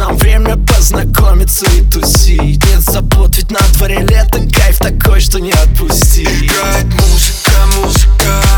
Нам время познакомиться и тусить. Нет забот, ведь на дворе лето Кайф такой, что не отпусти Играет музыка, музыка.